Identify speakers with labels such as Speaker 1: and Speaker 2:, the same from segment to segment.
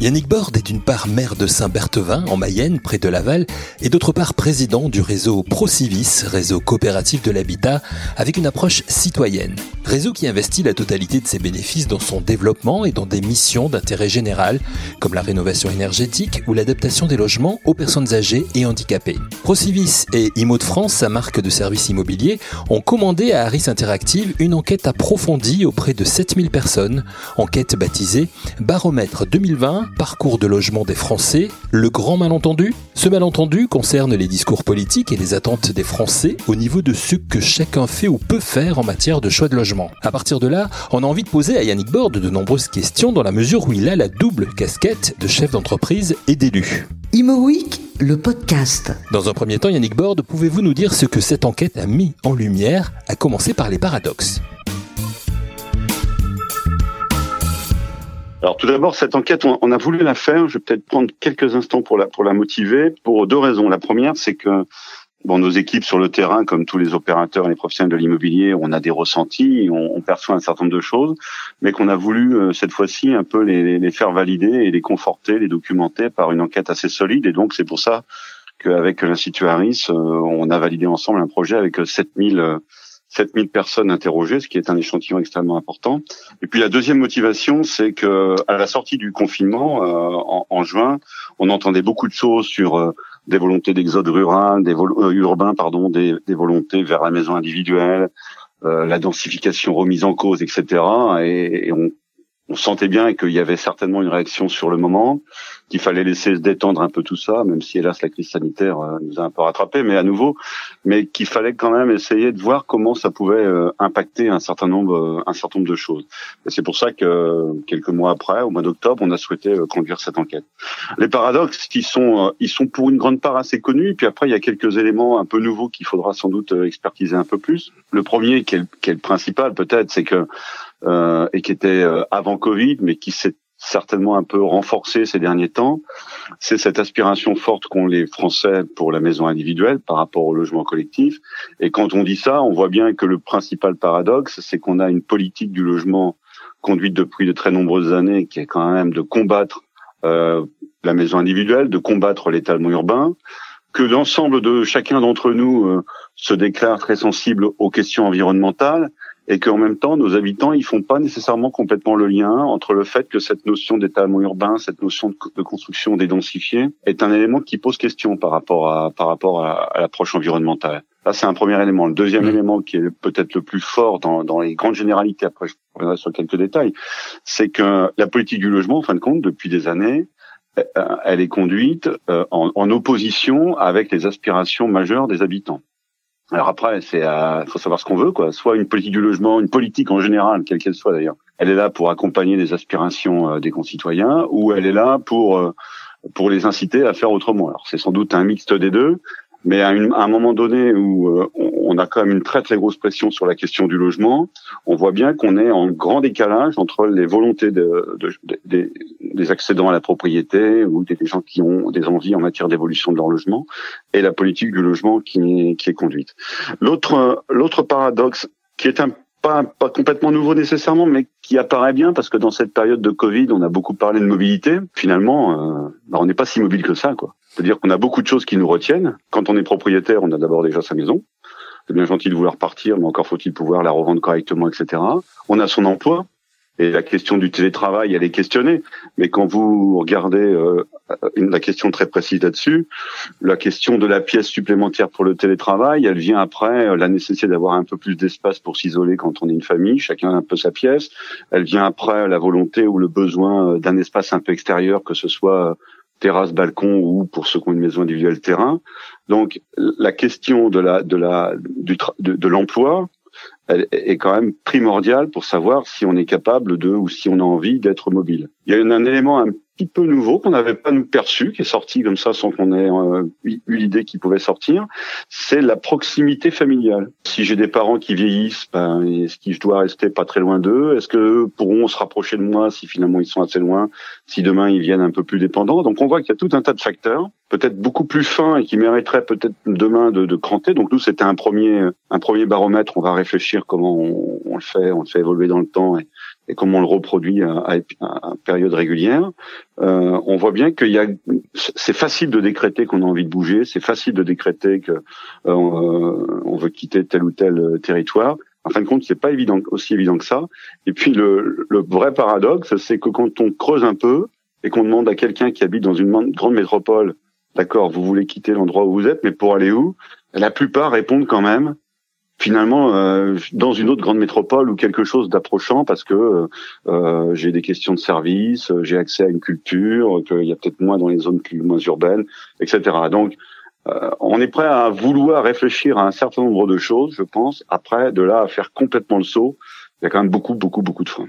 Speaker 1: Yannick Borde est d'une part maire de Saint-Berthevin, en Mayenne, près de Laval, et d'autre part président du réseau ProCivis, réseau coopératif de l'habitat, avec une approche citoyenne. Réseau qui investit la totalité de ses bénéfices dans son développement et dans des missions d'intérêt général, comme la rénovation énergétique ou l'adaptation des logements aux personnes âgées et handicapées. ProCivis et IMO de France, sa marque de services immobiliers, ont commandé à Harris Interactive une enquête approfondie auprès de 7000 personnes, enquête baptisée Baromètre 2020 parcours de logement des Français, le grand malentendu Ce malentendu concerne les discours politiques et les attentes des Français au niveau de ce que chacun fait ou peut faire en matière de choix de logement. À partir de là, on a envie de poser à Yannick Borde de nombreuses questions dans la mesure où il a la double casquette de chef d'entreprise et d'élu.
Speaker 2: Imo Week, le podcast.
Speaker 1: Dans un premier temps, Yannick Borde, pouvez-vous nous dire ce que cette enquête a mis en lumière, à commencer par les paradoxes?
Speaker 3: Alors tout d'abord, cette enquête, on, a voulu la faire. Je vais peut-être prendre quelques instants pour la pour la motiver pour deux raisons. La première, c'est que bon, nos équipes sur le terrain, comme tous les opérateurs et les professionnels de l'immobilier, on a des ressentis, on, perçoit un certain nombre de choses, mais qu'on a voulu euh, cette fois-ci un peu les, les, faire valider et les conforter, les documenter par une enquête assez solide. Et donc c'est pour ça qu'avec l'Institut Harris, euh, on a validé ensemble un projet avec 7000 7000 personnes interrogées, ce qui est un échantillon extrêmement important. Et puis la deuxième motivation, c'est que à la sortie du confinement euh, en, juin, on entendait beaucoup de choses sur euh, des volontés d'exode rural, des euh, urbain, pardon, des, des, volontés vers la maison individuelle, la densification remise en cause, etc. Et, et on, on sentait bien qu'il y avait certainement une réaction sur le moment, qu'il fallait laisser se détendre un peu tout ça, même si hélas la crise sanitaire euh, nous a un peu rattrapé, mais à nouveau, mais qu'il fallait quand même essayer de voir comment ça pouvait euh, impacter un certain nombre, euh, un certain nombre de choses. Et c'est pour ça que quelques mois après, au mois d'octobre, on a souhaité conduire cette enquête. Les paradoxes, qui sont, ils sont pour une grande part assez connus, puis après il y a quelques éléments un peu nouveaux qu'il faudra sans doute expertiser un peu plus. Le premier, qui est qui est le principal peut-être, c'est que euh, et qui était euh, avant Covid, mais qui s'est certainement un peu renforcé ces derniers temps, c'est cette aspiration forte qu'ont les Français pour la maison individuelle par rapport au logement collectif. Et quand on dit ça, on voit bien que le principal paradoxe, c'est qu'on a une politique du logement conduite depuis de très nombreuses années, qui est quand même de combattre euh, la maison individuelle, de combattre l'étalement urbain, que l'ensemble de chacun d'entre nous euh, se déclare très sensible aux questions environnementales et qu'en même temps, nos habitants, ils font pas nécessairement complètement le lien entre le fait que cette notion d'étalement urbain, cette notion de, construction dédensifiée, est un élément qui pose question par rapport à par rapport à, l'approche environnementale. Là, c'est un premier élément. Le deuxième mmh. élément, qui est peut-être le plus fort dans, dans les grandes généralités, après je reviendrai sur quelques détails, c'est que la politique du logement, en fin de compte, depuis des années, euh, elle est conduite euh, en, en opposition avec les aspirations majeures des habitants. Alors après, c'est faut savoir ce qu'on veut, quoi. Soit une politique du logement, une politique en général, quelle qu'elle soit d'ailleurs. Elle est là pour accompagner les aspirations euh, des concitoyens, ou elle est là pour euh, pour les inciter à faire autrement. Alors c'est sans doute un mixte des deux, mais à, un moment donné où euh, on, a quand même une très très grosse pression sur la question du logement, on voit bien qu'on est en grand décalage entre les volontés de, des accédants à la propriété ou des, gens qui ont des envies en matière d'évolution de leur logement et la politique du logement qui qui est conduite. L'autre l'autre paradoxe qui est un pas, pas complètement nouveau nécessairement, mais qui apparaît bien parce que dans cette période de Covid, on a beaucoup parlé de mobilité. Finalement, euh, bah, on n'est pas si mobile que ça, quoi. C'est-à-dire qu'on a beaucoup de choses qui nous retiennent. Quand on est propriétaire, on a d'abord déjà sa maison. C'est bien gentil de vouloir partir, mais encore faut-il pouvoir la revendre correctement, etc. On a son emploi. Et la question du télétravail, elle est questionnée. Mais quand vous regardez euh, la question très précise là-dessus, la question de la pièce supplémentaire pour le télétravail, elle vient après euh, la nécessité d'avoir un peu plus d'espace pour s'isoler quand on est une famille, chacun a un peu sa pièce. Elle vient après la volonté ou le besoin euh, d'un espace un peu extérieur, que ce soit terrasse, balcon ou pour ceux qui ont une maison individuelle terrain. Donc la question de la de la du de l'emploi elle est quand même primordiale pour savoir si on est capable de ou si on a envie d'être mobile. Il y a un élément petit peu nouveau qu'on n'avait pas nous perçu, qui est sorti comme ça sans qu'on ait euh, eu l'idée qu'il pouvait sortir, c'est la proximité familiale. Si j'ai des parents qui vieillissent, ben, est-ce que je dois rester pas très loin d'eux? Est-ce que pourront se rapprocher de moi si finalement ils sont assez loin Si demain ils viennent un peu plus dépendants? Donc on voit qu'il y a tout un tas de facteurs, peut-être beaucoup plus fins et qui mériteraient peut-être demain de, de cranter. Donc nous c'était un premier un premier baromètre. On va réfléchir comment on, le fait, on le fait évoluer dans le temps et comme on le reproduit à, à, à période régulière, euh, on voit bien qu'il y a, c'est facile de décréter qu'on a envie de bouger, c'est facile de décréter que euh, on veut quitter tel ou tel euh, territoire. En fin de compte, c'est pas évident, aussi évident que ça. Et puis le, le vrai paradoxe, c'est que quand on creuse un peu et qu'on demande à quelqu'un qui habite dans une grande métropole, d'accord, vous voulez quitter l'endroit où vous êtes, mais pour aller où? La plupart répondent quand même finalement euh, dans une autre grande métropole ou quelque chose d'approchant parce que euh, j'ai des questions de service, j'ai accès à une culture qu'il y a peut-être moins dans les zones plus moins urbaines, etc. Donc euh, on est prêt à vouloir réfléchir à un certain nombre de choses, je pense. Après, de là à faire complètement le saut, il y a quand même beaucoup, beaucoup, beaucoup de freins.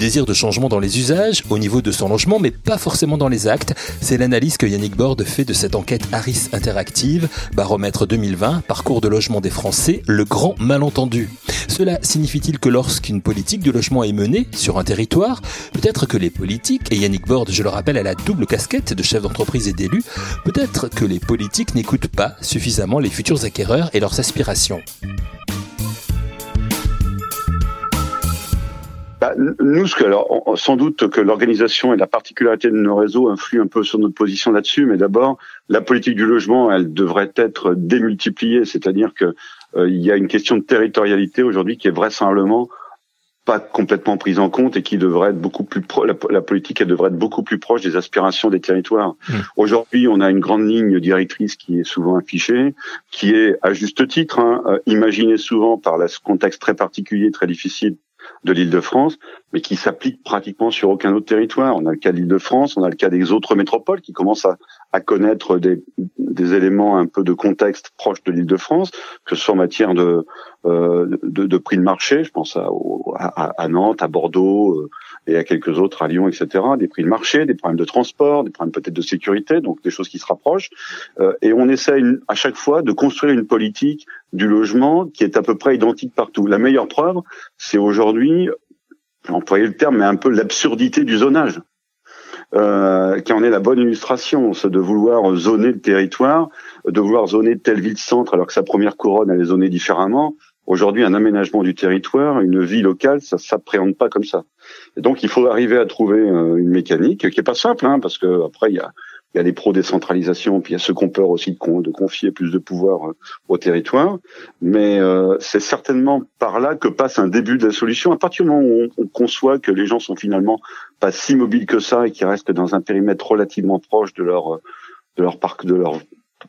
Speaker 1: Désir de changement dans les usages, au niveau de son logement, mais pas forcément dans les actes. C'est l'analyse que Yannick Borde fait de cette enquête Harris Interactive, baromètre 2020, parcours de logement des Français, le grand malentendu. Cela signifie-t-il que lorsqu'une politique de logement est menée sur un territoire, peut-être que les politiques, et Yannick Borde, je le rappelle, a la double casquette de chef d'entreprise et d'élu, peut-être que les politiques n'écoutent pas suffisamment les futurs acquéreurs et leurs aspirations.
Speaker 3: Bah, nous, ce que, alors, sans doute que l'organisation et la particularité de nos réseaux influent un peu sur notre position là-dessus, mais d'abord, la politique du logement, elle devrait être démultipliée, c'est-à-dire que euh, il y a une question de territorialité aujourd'hui qui est vraisemblablement pas complètement prise en compte et qui devrait être beaucoup plus pro la, la, politique elle devrait être beaucoup plus proche des aspirations des territoires. Mmh. Aujourd'hui, on a une grande ligne directrice qui est souvent affichée, qui est à juste titre hein, euh, imaginée souvent par le contexte très particulier, très difficile de l'Île-de-France, mais qui s'applique pratiquement sur aucun autre territoire. On a le cas de l'Île-de-France, on a le cas des autres métropoles qui commencent à, connaître des, éléments un peu de contexte proche de l'Île-de-France, que ce soit en matière de, euh, prix de marché, je pense à Nantes, à Bordeaux euh, et à quelques autres, à Lyon, etc. Des prix de marché, des problèmes de transport, des problèmes peut-être de sécurité, donc des choses qui se rapprochent. Euh, et on essaie à chaque fois de construire une politique du logement qui est à peu près identique partout. La meilleure preuve, c'est aujourd'hui, employer le terme, mais un peu l'absurdité du zonage. Euh, qui en est la bonne illustration, c'est de vouloir zoner le territoire, de vouloir zoner telle ville-centre alors que sa première couronne elle est zonée différemment. Aujourd'hui, un aménagement du territoire, une vie locale, ça s'appréhende pas comme ça. Et donc, il faut arriver à trouver euh, une mécanique qui est pas simple, hein, parce que après, il y a, il y a des pro-décentralisation, puis il y a ceux qui ont peur aussi de, confier plus de pouvoir euh, au territoire. Mais euh, c'est certainement par là que passe un début de la solution. À partir du moment où on, on, conçoit que les gens sont finalement pas si mobiles que ça et qu'ils restent dans un périmètre relativement proche de leur de leur parc, de leur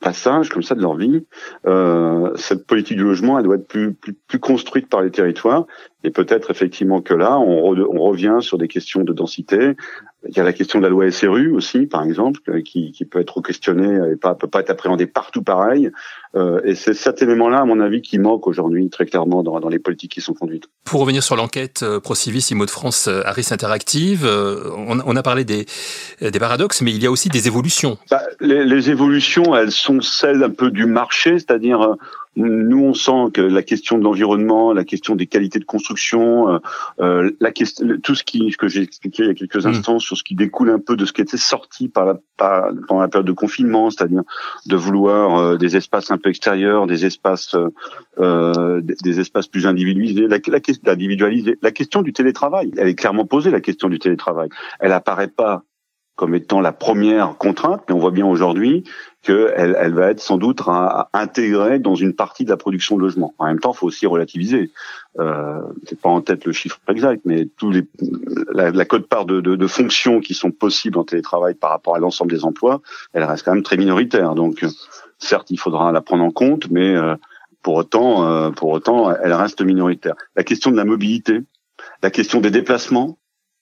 Speaker 3: passage comme ça de leur vie, euh, cette politique du logement, elle doit être plus, plus, plus construite par les territoires. Et peut-être effectivement que là, on, re, on, revient sur des questions de densité. Il y a la question de la loi SRU aussi, par exemple, qui, qui peut être questionnée et pas peut pas être appréhendée partout pareil. Euh, et c'est cet élément-là, à mon avis, qui manque aujourd'hui très clairement dans, dans, les politiques qui sont conduites.
Speaker 1: Pour revenir sur l'enquête euh, ProCivis IMO de France euh, Harris Interactive, euh, on, on, a parlé des, des paradoxes, mais il y a aussi des évolutions.
Speaker 3: Bah, les, les évolutions, elles sont celles un peu du marché, c'est-à-dire nous, on sent que la question de l'environnement, la question des qualités de construction, euh, euh la question, tout ce qui, ce que j'ai expliqué il y a quelques mm. instants, sur ce qui découle un peu de ce qui était sorti par la, par, pendant la période de confinement, c'est-à-dire de vouloir euh, des espaces un peu extérieurs, des espaces, euh, des, des, espaces plus individualisés, la, la, individualisés. La question du télétravail, elle est clairement posée, la question du télétravail. Elle apparaît pas comme étant la première contrainte, mais on voit bien aujourd'hui qu'elle elle va être sans doute intégrée dans une partie de la production de logements. En même temps, il faut aussi relativiser. Euh, c'est pas en tête le chiffre exact, mais tous les la, la cote-part de, de, de, fonctions qui sont possibles en télétravail par rapport à l'ensemble des emplois, elle reste quand même très minoritaire. Donc, certes, il faudra la prendre en compte, mais euh, pour autant, euh, pour autant, elle reste minoritaire. La question de la mobilité, la question des déplacements,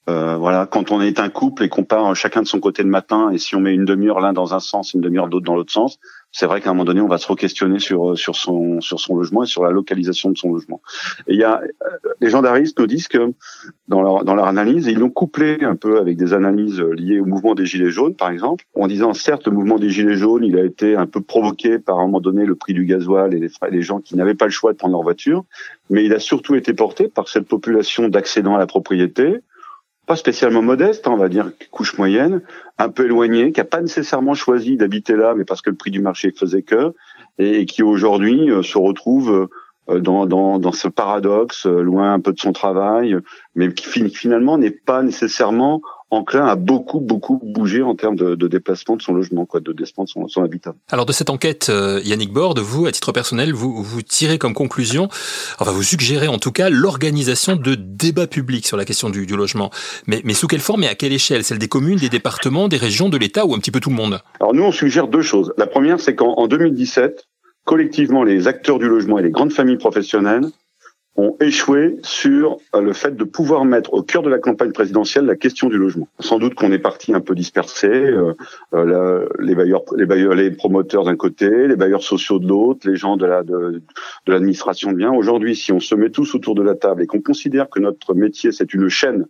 Speaker 3: euh, voilà, quand on est un couple et qu'on part chacun de son côté le matin, et si on met une demi-heure l'un dans un sens, une demi-heure d'autre dans l'autre sens, c'est vrai qu'à un moment donné, on va se re-questionner sur sur son logement et sur la localisation de son logement. Il y a euh, les gens d'Aris nous disent que dans leur dans leur analyse, ils l'ont couplé un peu avec des analyses liées au mouvement des gilets jaunes, par exemple, en disant certes le mouvement des gilets jaunes, il a été un peu provoqué par à un moment donné le prix du gasoil et les, les gens qui n'avaient pas le choix de prendre leur voiture, mais il a surtout été porté par cette population d'accédants à la propriété pas spécialement modeste, hein, on va dire couche moyenne, un peu éloignée, qui a pas nécessairement choisi d'habiter là, mais parce que le prix du marché faisait que, et, qui aujourd'hui euh, se retrouve dans, dans, dans ce paradoxe, loin un peu de son travail, mais qui finalement n'est pas nécessairement enclin à beaucoup beaucoup bouger en termes de, de déplacement de son logement, quoi, de déplacement de son, son habitat.
Speaker 1: Alors de cette enquête, euh, Yannick Borde, vous, à titre personnel, vous, vous tirez comme conclusion, enfin vous suggérez en tout cas l'organisation de débats publics sur la question du, du logement. Mais, mais sous quelle forme et à quelle échelle? Celle des communes, des départements, des régions, de l'État ou un petit peu tout le monde?
Speaker 3: Alors nous, on suggère deux choses. La première, c'est qu'en 2017, collectivement, les acteurs du logement et les grandes familles professionnelles ont échoué sur euh, le fait de pouvoir mettre au cœur de la campagne présidentielle la question du logement. Sans doute qu'on est parti un peu dispersé, euh, euh, les bailleurs, les bailleurs, les promoteurs d'un côté, les bailleurs sociaux de l'autre, les gens de la de, l'administration de biens. Aujourd'hui, si on se met tous autour de la table et qu'on considère que notre métier c'est une chaîne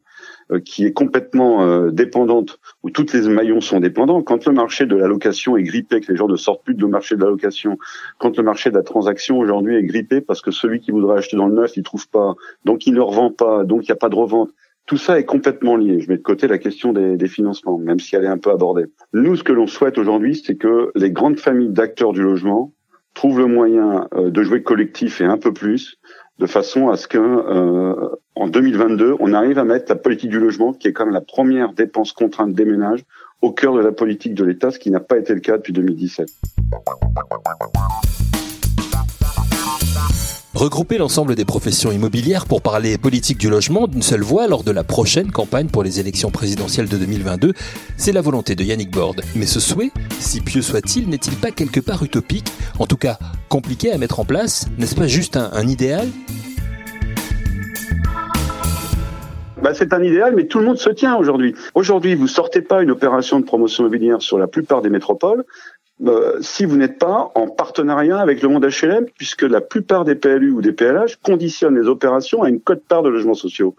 Speaker 3: qui est complètement euh, dépendante, où toutes les maillons sont dépendants. Quand le marché de la location est grippé, que les gens ne sortent plus de marché de la location, quand le marché de la transaction aujourd'hui est grippé parce que celui qui voudrait acheter dans le neuf, il trouve pas, donc il ne revend pas, donc il n'y a pas de revente. Tout ça est complètement lié. Je mets de côté la question des, des financements, même si elle est un peu abordée. Nous, ce que l'on souhaite aujourd'hui, c'est que les grandes familles d'acteurs du logement trouvent le moyen euh, de jouer collectif et un peu plus, de façon à ce que euh, en 2022, on arrive à mettre la politique du logement, qui est quand même la première dépense contrainte des ménages, au cœur de la politique de l'État, ce qui n'a pas été le cas depuis 2017.
Speaker 1: Regrouper l'ensemble des professions immobilières pour parler politique du logement d'une seule voix lors de la prochaine campagne pour les élections présidentielles de 2022, c'est la volonté de Yannick Borde. Mais ce souhait, si pieux soit-il, n'est-il pas quelque part utopique, en tout cas compliqué à mettre en place N'est-ce pas juste un, un idéal?
Speaker 3: Bah, c'est un idéal, mais tout le monde se tient aujourd'hui. Aujourd'hui, vous sortez pas une opération de promotion immobilière sur la plupart des métropoles euh, si vous n'êtes pas en partenariat avec le monde HLM, puisque la plupart des PLU ou des PLH conditionnent les opérations à une cote-part de logements sociaux.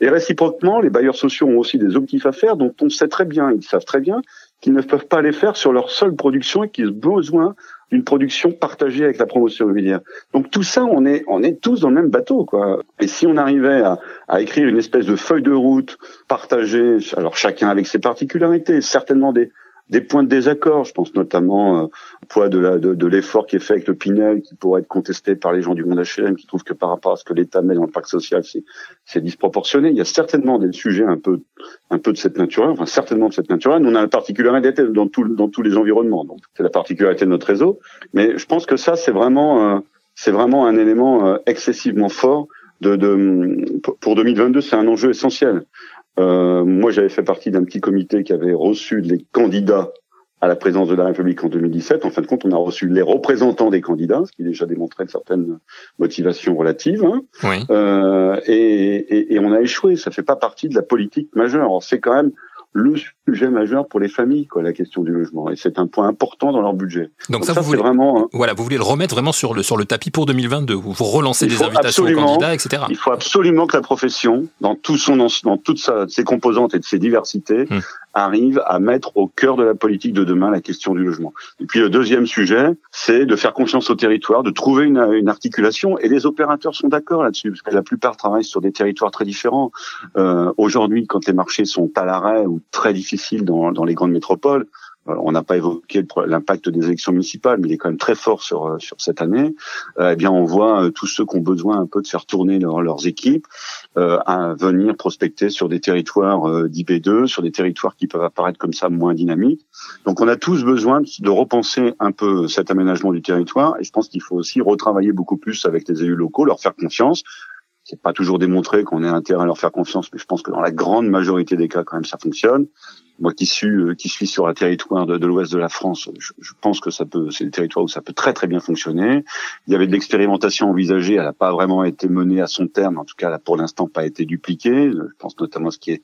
Speaker 3: Et réciproquement, les bailleurs sociaux ont aussi des objectifs à faire dont on sait très bien, ils savent très bien qu'ils ne peuvent pas les faire sur leur seule production et qu'ils ont besoin d'une production partagée avec la promotion immobilière. Donc tout ça, on est, on est tous dans le même bateau, quoi. Et si on arrivait à, à écrire une espèce de feuille de route partagée, alors chacun avec ses particularités, certainement des, des points de désaccord. Je pense notamment euh, au poids de, la, de, de l'effort qui est fait avec le Pinel, qui pourrait être contesté par les gens du monde HLM, qui trouvent que par rapport à ce que l'État met dans le pacte social, c'est, c'est disproportionné. Il y a certainement des sujets un peu, un peu de cette nature, enfin certainement de cette nature. Nous, on a la particularité dans, tout, dans tous les environnements. Donc, c'est la particularité de notre réseau. Mais je pense que ça, c'est vraiment, euh, c'est vraiment un élément euh, excessivement fort. De, de, pour 2022, c'est un enjeu essentiel. Euh, moi, j'avais fait partie d'un petit comité qui avait reçu les candidats à la présidence de la République en 2017. En fin de compte, on a reçu les représentants des candidats, ce qui déjà démontrait une certaine motivation relative. Hein.
Speaker 1: Oui.
Speaker 3: Euh, et, et, et, on a échoué. Ça fait pas partie de la politique majeure. C'est quand même le sujet majeur pour les familles, quoi, la question du logement. Et c'est un point important dans leur budget.
Speaker 1: Donc, Donc ça, ça, vous voulez vraiment, hein. voilà, vous voulez le remettre vraiment sur le sur le tapis pour 2022. Vous, vous relancez des invitations aux candidats, etc.
Speaker 3: Il faut absolument que la profession, dans tout son dans toutes sa, ses composantes et de ses diversités, hum arrive à mettre au cœur de la politique de demain la question du logement. Et puis le deuxième sujet, c'est de faire confiance au territoire, de trouver une, articulation. Et les opérateurs sont d'accord là-dessus, parce que la plupart travaillent sur des territoires très différents. Euh, Aujourd'hui, quand les marchés sont à l'arrêt ou très difficiles dans, dans les grandes métropoles, on n'a pas évoqué l'impact des élections municipales, mais il est quand même très fort sur euh, sur cette année. Euh, eh bien, on voit tous ceux qui ont besoin un peu de faire tourner leurs équipes à venir prospecter sur des territoires d'IP2, sur des territoires qui peuvent apparaître comme ça moins dynamiques. Donc, on a tous besoin de repenser un peu cet aménagement du territoire, et je pense qu'il faut aussi retravailler beaucoup plus avec les élus locaux, leur faire confiance. C'est pas toujours démontré qu'on ait intérêt à leur faire confiance, mais je pense que dans la grande majorité des cas, quand même, ça fonctionne moi qui suis euh, qui suis sur un territoire de, de l'ouest de la France, je, je, pense que ça peut, c'est des territoires où ça peut très très bien fonctionner. Il y avait de l'expérimentation envisagée, elle n'a pas vraiment été menée à son terme, en tout cas elle n'a pour l'instant pas été dupliquée. Je pense notamment à ce qui est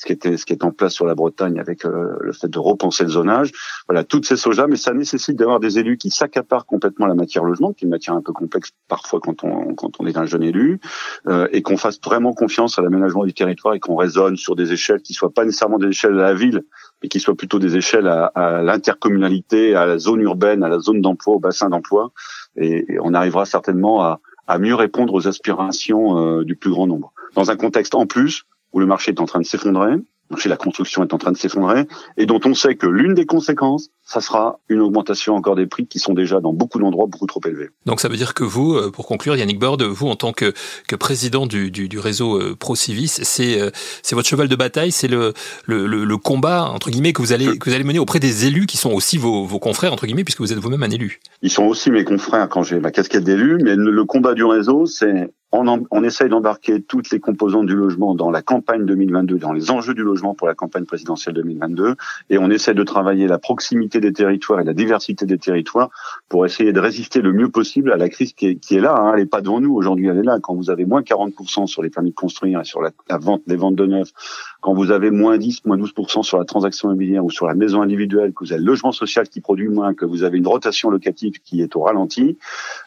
Speaker 3: ce qui était ce qui est en place sur la Bretagne avec euh, le fait de repenser le zonage. Voilà, toutes ces sojas, mais ça nécessite d'avoir des élus qui s'accaparent complètement la matière logement, qui est une matière un peu complexe parfois quand on quand on est un jeune élu, euh, et qu'on fasse vraiment confiance à l'aménagement du territoire et qu'on raisonne sur des échelles qui soient pas nécessairement des échelles de la ville mais qui soient plutôt des échelles à, à l'intercommunalité, à la zone urbaine, à la zone d'emploi, au bassin d'emploi, et, et, on arrivera certainement à, à mieux répondre aux aspirations euh, du plus grand nombre. Dans un contexte en plus où le marché est en train de s'effondrer, le marché de la construction est en train de s'effondrer, et dont on sait que l'une des conséquences, ça sera une augmentation encore des prix qui sont déjà dans beaucoup d'endroits beaucoup trop élevés.
Speaker 1: Donc ça veut dire que vous, euh, pour conclure, Yannick Borde, vous en tant que, que président du, du, du réseau euh, ProCivis, c'est euh, c'est votre cheval de bataille, c'est le, le, le, combat entre guillemets que vous allez que vous allez mener auprès des élus qui sont aussi vos, vos confrères entre guillemets puisque vous êtes vous-même un élu.
Speaker 3: Ils sont aussi mes confrères quand j'ai ma casquette d'élu, mais le combat du réseau, c'est on, on, essaye d'embarquer toutes les composantes du logement dans la campagne 2022, dans les enjeux du logement pour la campagne présidentielle 2022, et on essaie de travailler la proximité des territoires et la diversité des territoires pour essayer de résister le mieux possible à la crise qui est, qui est là. Hein. Elle n'est pas devant nous aujourd'hui, elle est là. Quand vous avez moins 40% sur les permis de construire et sur la, vente, les ventes de neuf, quand vous avez moins 10, moins 12% sur la transaction immobilière ou sur la maison individuelle, que vous avez le logement social qui produit moins, que vous avez une rotation locative qui est au ralenti,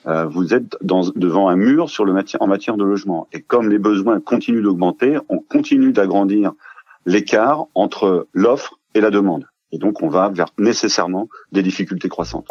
Speaker 3: euh, vous êtes dans, devant un mur sur le en matière de logement. Et comme les besoins continuent d'augmenter, on continue d'agrandir l'écart entre l'offre et la demande. Et donc on va vers nécessairement des difficultés croissantes.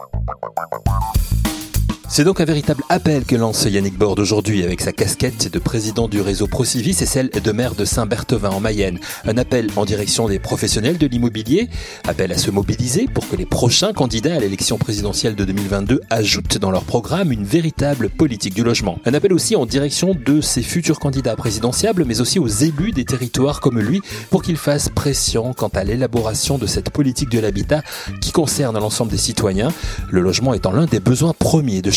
Speaker 1: C'est donc un véritable appel que lance Yannick Borde aujourd'hui avec sa casquette de président du réseau Procivis et celle de maire de Saint-Berthevin en Mayenne. Un appel en direction des professionnels de l'immobilier, appel à se mobiliser pour que les prochains candidats à l'élection présidentielle de 2022 ajoutent dans leur programme une véritable politique du logement. Un appel aussi en direction de ces futurs candidats présidentiables mais aussi aux élus des territoires comme lui pour qu'ils fassent pression quant à l'élaboration de cette politique de l'habitat qui concerne l'ensemble des citoyens, le logement étant l'un des besoins premiers de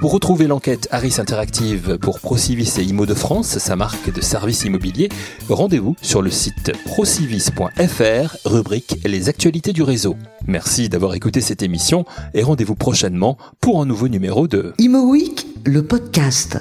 Speaker 1: Pour retrouver l'enquête Harris Interactive pour Procivis et Imo de France, sa marque de services immobiliers, rendez-vous sur le site procivis.fr, rubrique Les actualités du réseau. Merci d'avoir écouté cette émission et rendez-vous prochainement pour un nouveau numéro de
Speaker 2: Imo Week, le podcast.